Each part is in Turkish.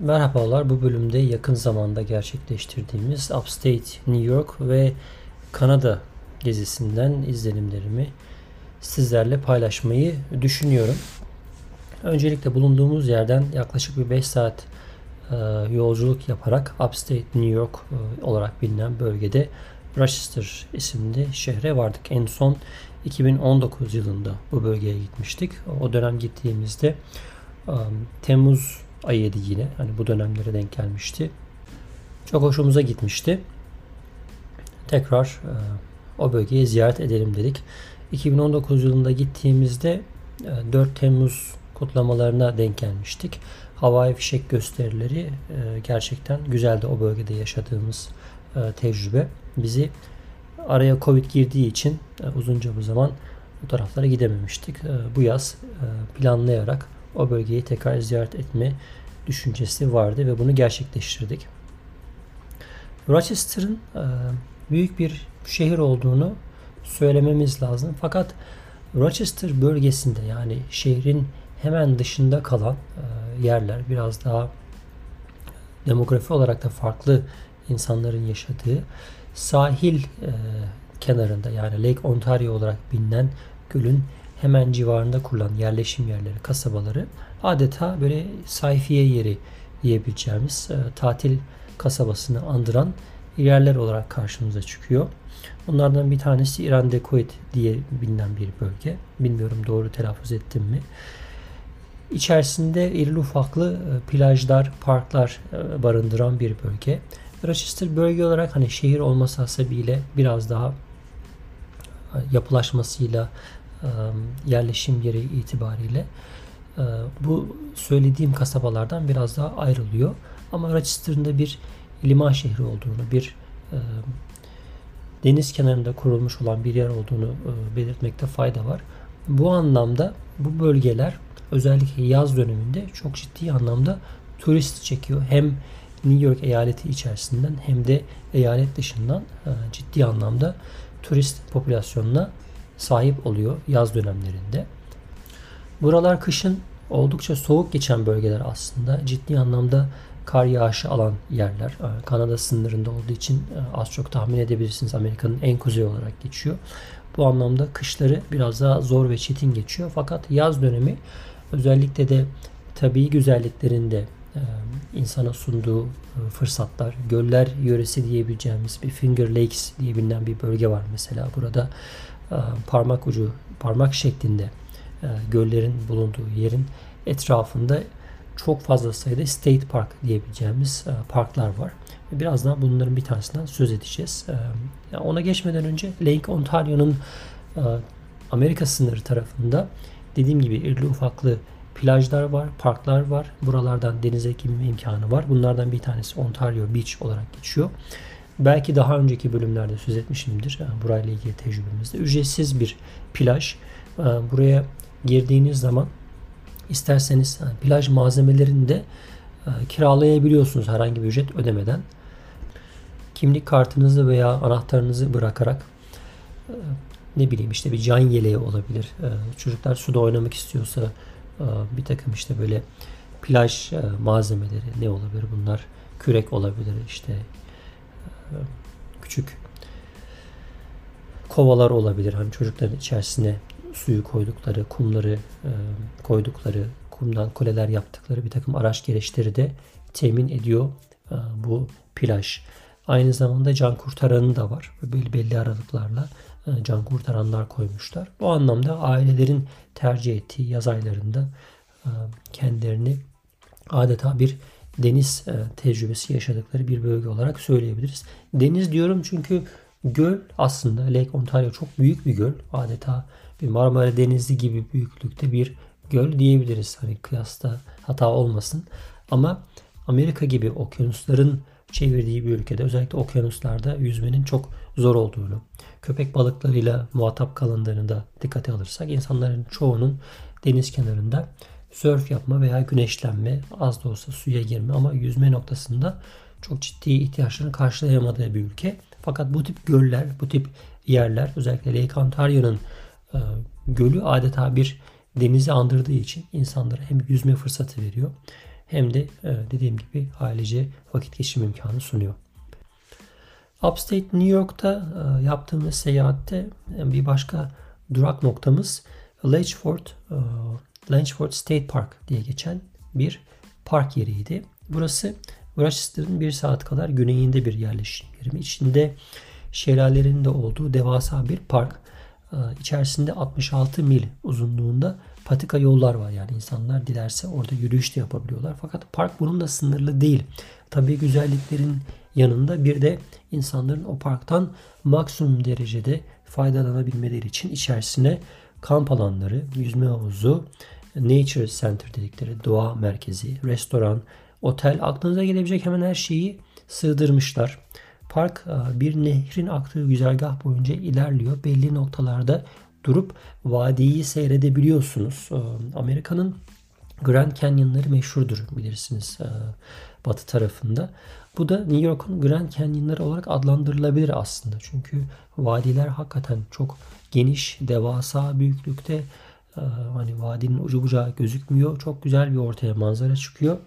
Merhabalar. Bu bölümde yakın zamanda gerçekleştirdiğimiz Upstate New York ve Kanada gezisinden izlenimlerimi sizlerle paylaşmayı düşünüyorum. Öncelikle bulunduğumuz yerden yaklaşık bir 5 saat e, yolculuk yaparak Upstate New York e, olarak bilinen bölgede Rochester isimli şehre vardık. En son 2019 yılında bu bölgeye gitmiştik. O dönem gittiğimizde e, Temmuz ayıydı yine. Hani bu dönemlere denk gelmişti. Çok hoşumuza gitmişti. Tekrar e, o bölgeyi ziyaret edelim dedik. 2019 yılında gittiğimizde e, 4 Temmuz kutlamalarına denk gelmiştik. Havai fişek gösterileri e, gerçekten güzeldi o bölgede yaşadığımız e, tecrübe. Bizi araya Covid girdiği için e, uzunca bir zaman bu taraflara gidememiştik. E, bu yaz e, planlayarak o bölgeyi tekrar ziyaret etme düşüncesi vardı ve bunu gerçekleştirdik. Rochester'ın e, büyük bir şehir olduğunu söylememiz lazım. Fakat Rochester bölgesinde yani şehrin hemen dışında kalan e, yerler biraz daha demografi olarak da farklı insanların yaşadığı sahil e, kenarında yani Lake Ontario olarak bilinen gölün hemen civarında kurulan yerleşim yerleri, kasabaları adeta böyle sayfiye yeri diyebileceğimiz e, tatil kasabasını andıran yerler olarak karşımıza çıkıyor. Bunlardan bir tanesi İran Dekoit diye bilinen bir bölge. Bilmiyorum doğru telaffuz ettim mi. İçerisinde irili ufaklı e, plajlar, parklar e, barındıran bir bölge. Rochester bölge olarak hani şehir olması hasebiyle biraz daha yapılaşmasıyla yerleşim yeri itibariyle bu söylediğim kasabalardan biraz daha ayrılıyor. Ama Rochester'ın bir liman şehri olduğunu, bir deniz kenarında kurulmuş olan bir yer olduğunu belirtmekte fayda var. Bu anlamda bu bölgeler özellikle yaz döneminde çok ciddi anlamda turist çekiyor. Hem New York eyaleti içerisinden hem de eyalet dışından ciddi anlamda turist popülasyonuna sahip oluyor yaz dönemlerinde. Buralar kışın oldukça soğuk geçen bölgeler aslında. Ciddi anlamda kar yağışı alan yerler. Ee, Kanada sınırında olduğu için e, az çok tahmin edebilirsiniz Amerika'nın en kuzey olarak geçiyor. Bu anlamda kışları biraz daha zor ve çetin geçiyor. Fakat yaz dönemi özellikle de tabii güzelliklerinde e, insana sunduğu e, fırsatlar, göller yöresi diyebileceğimiz bir Finger Lakes diye bilinen bir bölge var mesela. Burada parmak ucu, parmak şeklinde göllerin bulunduğu yerin etrafında çok fazla sayıda State Park diyebileceğimiz e, parklar var. Birazdan bunların bir tanesinden söz edeceğiz. E, ona geçmeden önce Lake Ontario'nun e, Amerika sınırı tarafında dediğim gibi irli ufaklı plajlar var, parklar var. Buralardan denize girme imkanı var. Bunlardan bir tanesi Ontario Beach olarak geçiyor. Belki daha önceki bölümlerde söz etmişimdir. Burayla ilgili tecrübemizde. Ücretsiz bir plaj. Buraya girdiğiniz zaman İsterseniz plaj malzemelerini de kiralayabiliyorsunuz herhangi bir ücret ödemeden. Kimlik kartınızı veya anahtarınızı bırakarak ne bileyim işte bir can yeleği olabilir. Çocuklar suda oynamak istiyorsa bir takım işte böyle plaj malzemeleri ne olabilir bunlar? Kürek olabilir işte küçük kovalar olabilir. Hani çocukların içerisine suyu koydukları, kumları e, koydukları, kumdan kuleler yaptıkları bir takım araç gereçleri de temin ediyor e, bu plaj. Aynı zamanda can kurtaranı da var. Belli, belli aralıklarla e, can kurtaranlar koymuşlar. Bu anlamda ailelerin tercih ettiği yaz aylarında kendilerini adeta bir deniz e, tecrübesi yaşadıkları bir bölge olarak söyleyebiliriz. Deniz diyorum çünkü göl aslında Lake Ontario çok büyük bir göl. Adeta bir Marmara Denizi gibi büyüklükte bir göl diyebiliriz. Hani kıyasta hata olmasın. Ama Amerika gibi okyanusların çevirdiği bir ülkede özellikle okyanuslarda yüzmenin çok zor olduğunu, köpek balıklarıyla muhatap kalındığını da dikkate alırsak insanların çoğunun deniz kenarında sörf yapma veya güneşlenme, az da olsa suya girme ama yüzme noktasında çok ciddi ihtiyaçlarını karşılayamadığı bir ülke. Fakat bu tip göller, bu tip yerler özellikle Lake Ontario'nun e, gölü adeta bir denizi andırdığı için insanlara hem yüzme fırsatı veriyor hem de e, dediğim gibi ailece vakit geçirme imkanı sunuyor. Upstate New York'ta e, yaptığımız seyahatte e, bir başka durak noktamız Latchford, Latchford State Park diye geçen bir park yeriydi. Burası Rochester'ın bir saat kadar güneyinde bir yerleşim yeri. İçinde şelalelerin de olduğu devasa bir park. İçerisinde 66 mil uzunluğunda patika yollar var. Yani insanlar dilerse orada yürüyüş de yapabiliyorlar. Fakat park bunun da sınırlı değil. Tabii güzelliklerin yanında bir de insanların o parktan maksimum derecede faydalanabilmeleri için içerisine kamp alanları, yüzme havuzu, nature center dedikleri doğa merkezi, restoran, otel aklınıza gelebilecek hemen her şeyi sığdırmışlar. Park e, bir nehrin aktığı güzergah boyunca ilerliyor. Belli noktalarda durup vadiyi seyredebiliyorsunuz. E, Amerika'nın Grand Canyon'ları meşhurdur bilirsiniz e, batı tarafında. Bu da New York'un Grand Canyon'ları olarak adlandırılabilir aslında. Çünkü vadiler hakikaten çok geniş, devasa büyüklükte. Hani vadinin ucu bucağı gözükmüyor. Çok güzel bir ortaya manzara çıkıyor.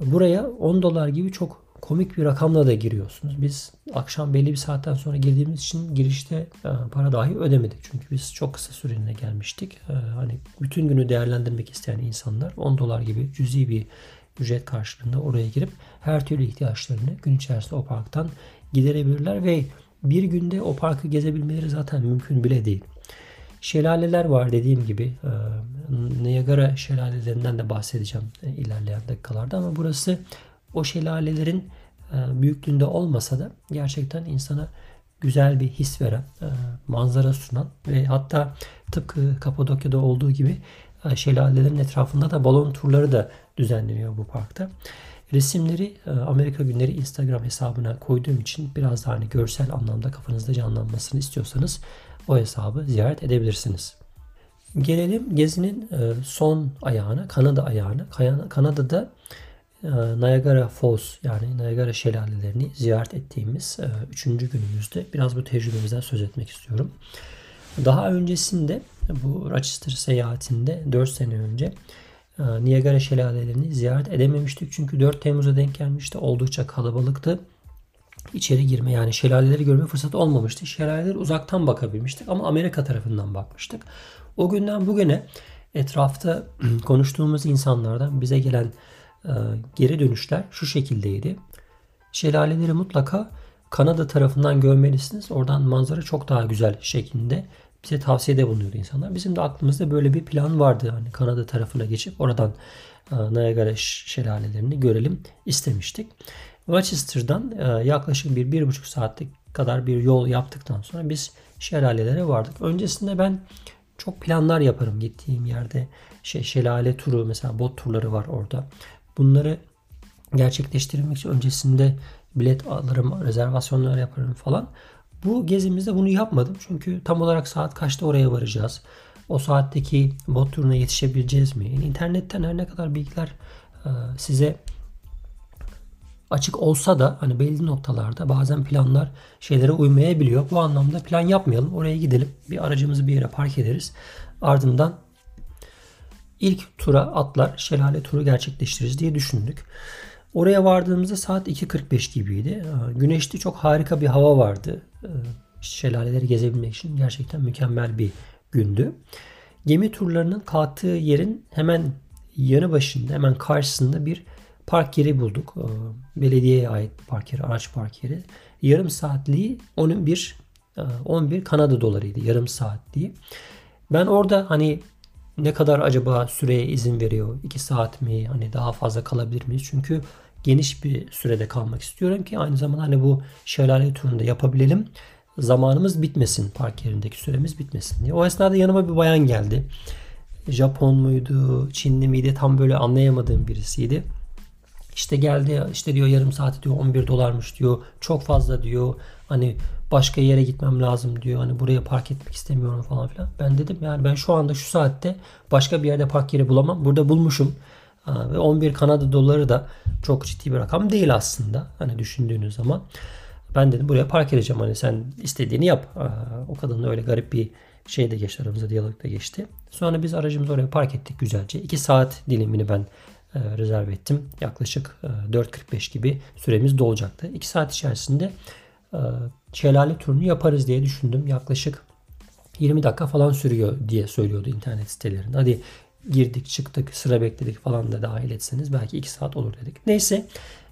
Buraya 10 dolar gibi çok komik bir rakamla da giriyorsunuz. Biz akşam belli bir saatten sonra girdiğimiz için girişte e, para dahi ödemedik. Çünkü biz çok kısa süreliğine gelmiştik. E, hani bütün günü değerlendirmek isteyen insanlar 10 dolar gibi cüzi bir ücret karşılığında oraya girip her türlü ihtiyaçlarını gün içerisinde o parktan giderebilirler ve bir günde o parkı gezebilmeleri zaten mümkün bile değil. Şelaleler var dediğim gibi. E, Niagara şelalelerinden de bahsedeceğim ilerleyen dakikalarda ama burası o şelalelerin e, büyüklüğünde olmasa da gerçekten insana güzel bir his veren, e, manzara sunan ve hatta tıpkı Kapadokya'da olduğu gibi e, şelalelerin etrafında da balon turları da düzenleniyor bu parkta. Resimleri Amerika Günleri Instagram hesabına koyduğum için biraz daha hani görsel anlamda kafanızda canlanmasını istiyorsanız o hesabı ziyaret edebilirsiniz. Gelelim gezinin son ayağına, Kanada ayağına. Kanada'da ee, Niagara Falls yani Niagara şelalelerini ziyaret ettiğimiz e, üçüncü günümüzde biraz bu tecrübemizden söz etmek istiyorum. Daha öncesinde bu Rochester seyahatinde 4 sene önce e, Niagara şelalelerini ziyaret edememiştik. Çünkü 4 Temmuz'a denk gelmişti. Oldukça kalabalıktı. İçeri girme yani şelaleleri görme fırsatı olmamıştı. Şelaleleri uzaktan bakabilmiştik ama Amerika tarafından bakmıştık. O günden bugüne etrafta konuştuğumuz insanlardan bize gelen e, geri dönüşler şu şekildeydi. Şelaleleri mutlaka Kanada tarafından görmelisiniz. Oradan manzara çok daha güzel şeklinde bize tavsiyede bulunuyordu insanlar. Bizim de aklımızda böyle bir plan vardı. Hani Kanada tarafına geçip oradan e, Niagara şelalelerini görelim istemiştik. Rochester'dan e, yaklaşık bir, bir buçuk saatlik kadar bir yol yaptıktan sonra biz şelalelere vardık. Öncesinde ben çok planlar yaparım gittiğim yerde. Şey, şelale turu mesela bot turları var orada. Bunları gerçekleştirmek için öncesinde bilet alırım, rezervasyonlar yaparım falan. Bu gezimizde bunu yapmadım. Çünkü tam olarak saat kaçta oraya varacağız? O saatteki bot turuna yetişebileceğiz mi? Yani internetten her ne kadar bilgiler e, size açık olsa da hani belli noktalarda bazen planlar şeylere uymayabiliyor. Bu anlamda plan yapmayalım. Oraya gidelim. Bir aracımızı bir yere park ederiz. Ardından ilk tura atlar şelale turu gerçekleştiririz diye düşündük. Oraya vardığımızda saat 2.45 gibiydi. Ee, güneşli çok harika bir hava vardı. Ee, şelaleleri gezebilmek için gerçekten mükemmel bir gündü. Gemi turlarının kalktığı yerin hemen yanı başında, hemen karşısında bir park yeri bulduk. Ee, belediyeye ait park yeri, araç park yeri. Yarım saatliği 11 11 Kanada dolarıydı yarım saatliği. Ben orada hani ne kadar acaba süreye izin veriyor? 2 saat mi? Hani daha fazla kalabilir miyiz? Çünkü geniş bir sürede kalmak istiyorum ki aynı zamanda hani bu şelale turunu da yapabilelim. Zamanımız bitmesin. Park yerindeki süremiz bitmesin diye. O esnada yanıma bir bayan geldi. Japon muydu, Çinli miydi tam böyle anlayamadığım birisiydi. İşte geldi işte diyor yarım saati diyor 11 dolarmış diyor. Çok fazla diyor. Hani başka yere gitmem lazım diyor. Hani buraya park etmek istemiyorum falan filan. Ben dedim yani ben şu anda şu saatte başka bir yerde park yeri bulamam. Burada bulmuşum. Ve 11 Kanada doları da çok ciddi bir rakam değil aslında. Hani düşündüğünüz zaman. Ben dedim buraya park edeceğim. Hani sen istediğini yap. O kadınla öyle garip bir şey de geçti aramızda diyalog da geçti. Sonra biz aracımızı oraya park ettik güzelce. 2 saat dilimini ben e, rezerv ettim. Yaklaşık e, 4.45 gibi süremiz dolacaktı. 2 saat içerisinde e, şelale turunu yaparız diye düşündüm. Yaklaşık 20 dakika falan sürüyor diye söylüyordu internet sitelerinde. Hadi girdik çıktık sıra bekledik falan da dahil etseniz belki 2 saat olur dedik. Neyse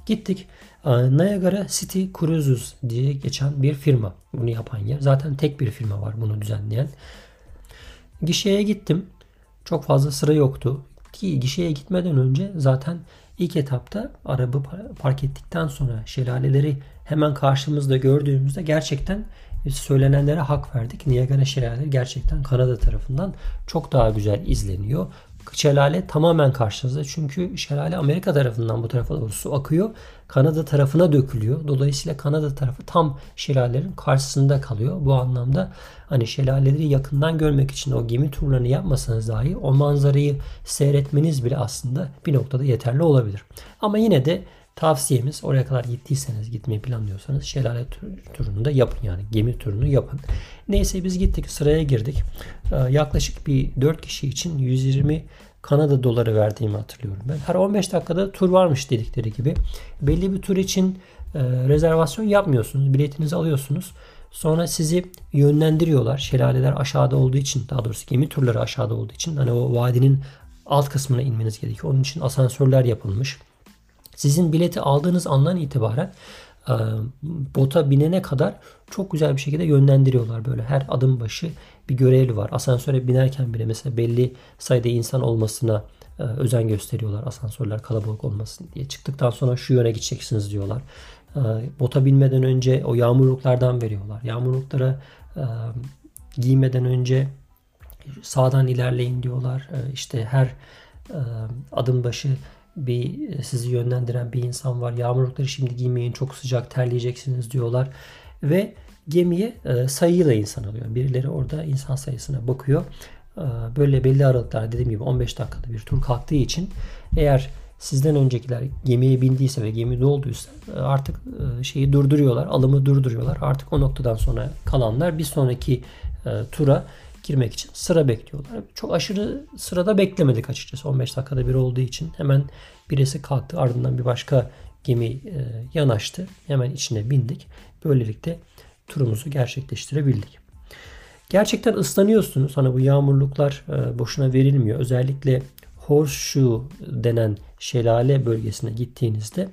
gittik. Niagara City Cruises diye geçen bir firma bunu yapan yer. Zaten tek bir firma var bunu düzenleyen. Gişeye gittim. Çok fazla sıra yoktu. Ki gişeye gitmeden önce zaten ilk etapta araba park ettikten sonra şelaleleri hemen karşımızda gördüğümüzde gerçekten söylenenlere hak verdik. Niagara şelaleleri gerçekten Kanada tarafından çok daha güzel izleniyor. Şelale tamamen karşınızda. Çünkü şelale Amerika tarafından bu tarafa doğru su akıyor. Kanada tarafına dökülüyor. Dolayısıyla Kanada tarafı tam şelalelerin karşısında kalıyor. Bu anlamda hani şelaleleri yakından görmek için o gemi turlarını yapmasanız dahi o manzarayı seyretmeniz bile aslında bir noktada yeterli olabilir. Ama yine de Tavsiyemiz oraya kadar gittiyseniz gitmeyi planlıyorsanız şelale turunu da yapın yani gemi turunu yapın. Neyse biz gittik sıraya girdik. Ee, yaklaşık bir 4 kişi için 120 Kanada doları verdiğimi hatırlıyorum ben. Her 15 dakikada tur varmış dedikleri gibi. Belli bir tur için e, rezervasyon yapmıyorsunuz. Biletinizi alıyorsunuz. Sonra sizi yönlendiriyorlar. Şelaleler aşağıda olduğu için daha doğrusu gemi turları aşağıda olduğu için hani o vadinin alt kısmına inmeniz gerekiyor. Onun için asansörler yapılmış. Sizin bileti aldığınız andan itibaren e, bota binene kadar çok güzel bir şekilde yönlendiriyorlar böyle. Her adım başı bir görevli var. Asansöre binerken bile mesela belli sayıda insan olmasına e, özen gösteriyorlar. Asansörler kalabalık olmasın diye. Çıktıktan sonra şu yöne gideceksiniz diyorlar. E, bota binmeden önce o yağmurluklardan veriyorlar. Yağmurluklara giymeden önce sağdan ilerleyin diyorlar. İşte her adım başı bir e, sizi yönlendiren bir insan var. Yağmurlukları şimdi giymeyin çok sıcak terleyeceksiniz diyorlar. Ve gemiye e, sayıyla insan alıyor. Birileri orada insan sayısına bakıyor. E, böyle belli aralıklar dediğim gibi 15 dakikada bir tur kalktığı için eğer sizden öncekiler gemiye bindiyse ve gemi dolduysa artık şeyi durduruyorlar. Alımı durduruyorlar. Artık o noktadan sonra kalanlar bir sonraki tura girmek için sıra bekliyorlar. Çok aşırı sırada beklemedik açıkçası. 15 dakikada bir olduğu için hemen birisi kalktı. Ardından bir başka gemi e, yanaştı. Hemen içine bindik. Böylelikle turumuzu gerçekleştirebildik. Gerçekten ıslanıyorsunuz. Hani bu yağmurluklar e, boşuna verilmiyor. Özellikle Horseshoe denen şelale bölgesine gittiğinizde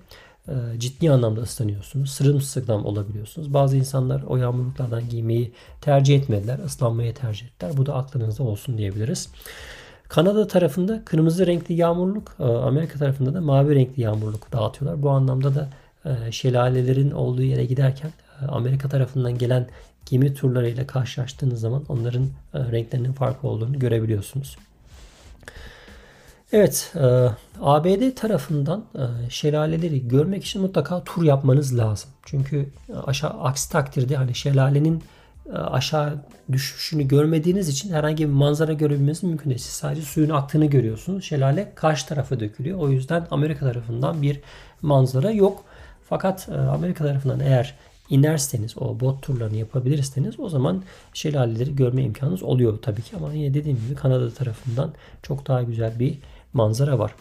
ciddi anlamda ıslanıyorsunuz. Sırımsıklam olabiliyorsunuz. Bazı insanlar o yağmurluklardan giymeyi tercih etmediler. Islanmayı tercih ettiler. Bu da aklınızda olsun diyebiliriz. Kanada tarafında kırmızı renkli yağmurluk, e, Amerika tarafında da mavi renkli yağmurluk dağıtıyorlar. Bu anlamda da e, şelalelerin olduğu yere giderken Amerika tarafından gelen gemi turlarıyla karşılaştığınız zaman onların renklerinin farklı olduğunu görebiliyorsunuz. Evet, e, ABD tarafından e, şelaleleri görmek için mutlaka tur yapmanız lazım. Çünkü aşağı aksi takdirde hani şelalenin e, aşağı düşüşünü görmediğiniz için herhangi bir manzara görebilmeniz mümkün değil. Siz sadece suyun aktığını görüyorsunuz. Şelale karşı tarafa dökülüyor. O yüzden Amerika tarafından bir manzara yok. Fakat e, Amerika tarafından eğer inerseniz o bot turlarını yapabilirseniz o zaman şelaleleri görme imkanınız oluyor tabii ki. Ama yine dediğim gibi Kanada tarafından çok daha güzel bir manzara var.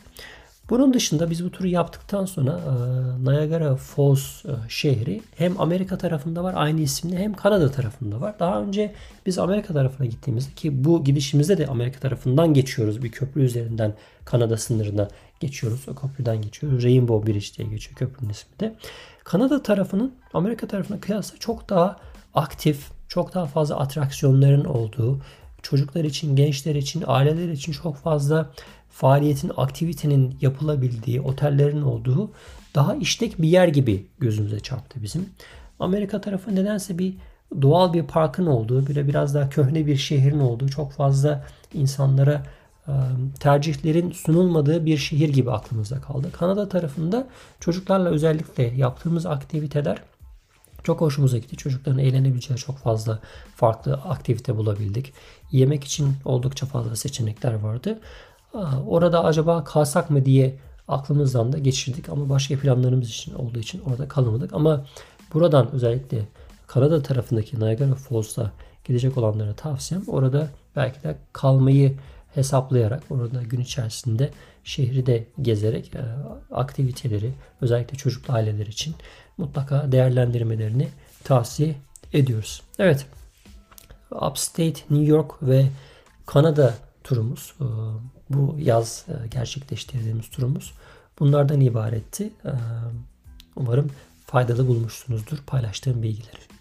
Bunun dışında biz bu turu yaptıktan sonra e, Niagara Falls e, şehri hem Amerika tarafında var aynı isimli hem Kanada tarafında var. Daha önce biz Amerika tarafına gittiğimizde ki bu gidişimizde de Amerika tarafından geçiyoruz. Bir köprü üzerinden Kanada sınırına geçiyoruz. O köprüden geçiyoruz. Rainbow Bridge diye geçiyor köprünün ismi de. Kanada tarafının Amerika tarafına kıyasla çok daha aktif, çok daha fazla atraksiyonların olduğu, çocuklar için, gençler için, aileler için çok fazla faaliyetin, aktivitenin yapılabildiği, otellerin olduğu daha işlek bir yer gibi gözümüze çarptı bizim. Amerika tarafı nedense bir doğal bir parkın olduğu, böyle biraz daha köhne bir şehrin olduğu, çok fazla insanlara tercihlerin sunulmadığı bir şehir gibi aklımızda kaldı. Kanada tarafında çocuklarla özellikle yaptığımız aktiviteler çok hoşumuza gitti. Çocukların eğlenebileceği çok fazla farklı aktivite bulabildik. Yemek için oldukça fazla seçenekler vardı. Orada acaba kalsak mı diye aklımızdan da geçirdik ama başka planlarımız için olduğu için orada kalamadık. Ama buradan özellikle Kanada tarafındaki Niagara Falls'ta gidecek olanlara tavsiyem orada belki de kalmayı hesaplayarak orada gün içerisinde şehri de gezerek e, aktiviteleri özellikle çocuklu aileler için mutlaka değerlendirmelerini tavsiye ediyoruz. Evet. Upstate New York ve Kanada turumuz e, bu yaz e, gerçekleştirdiğimiz turumuz bunlardan ibaretti. E, Umarım faydalı bulmuşsunuzdur paylaştığım bilgileri.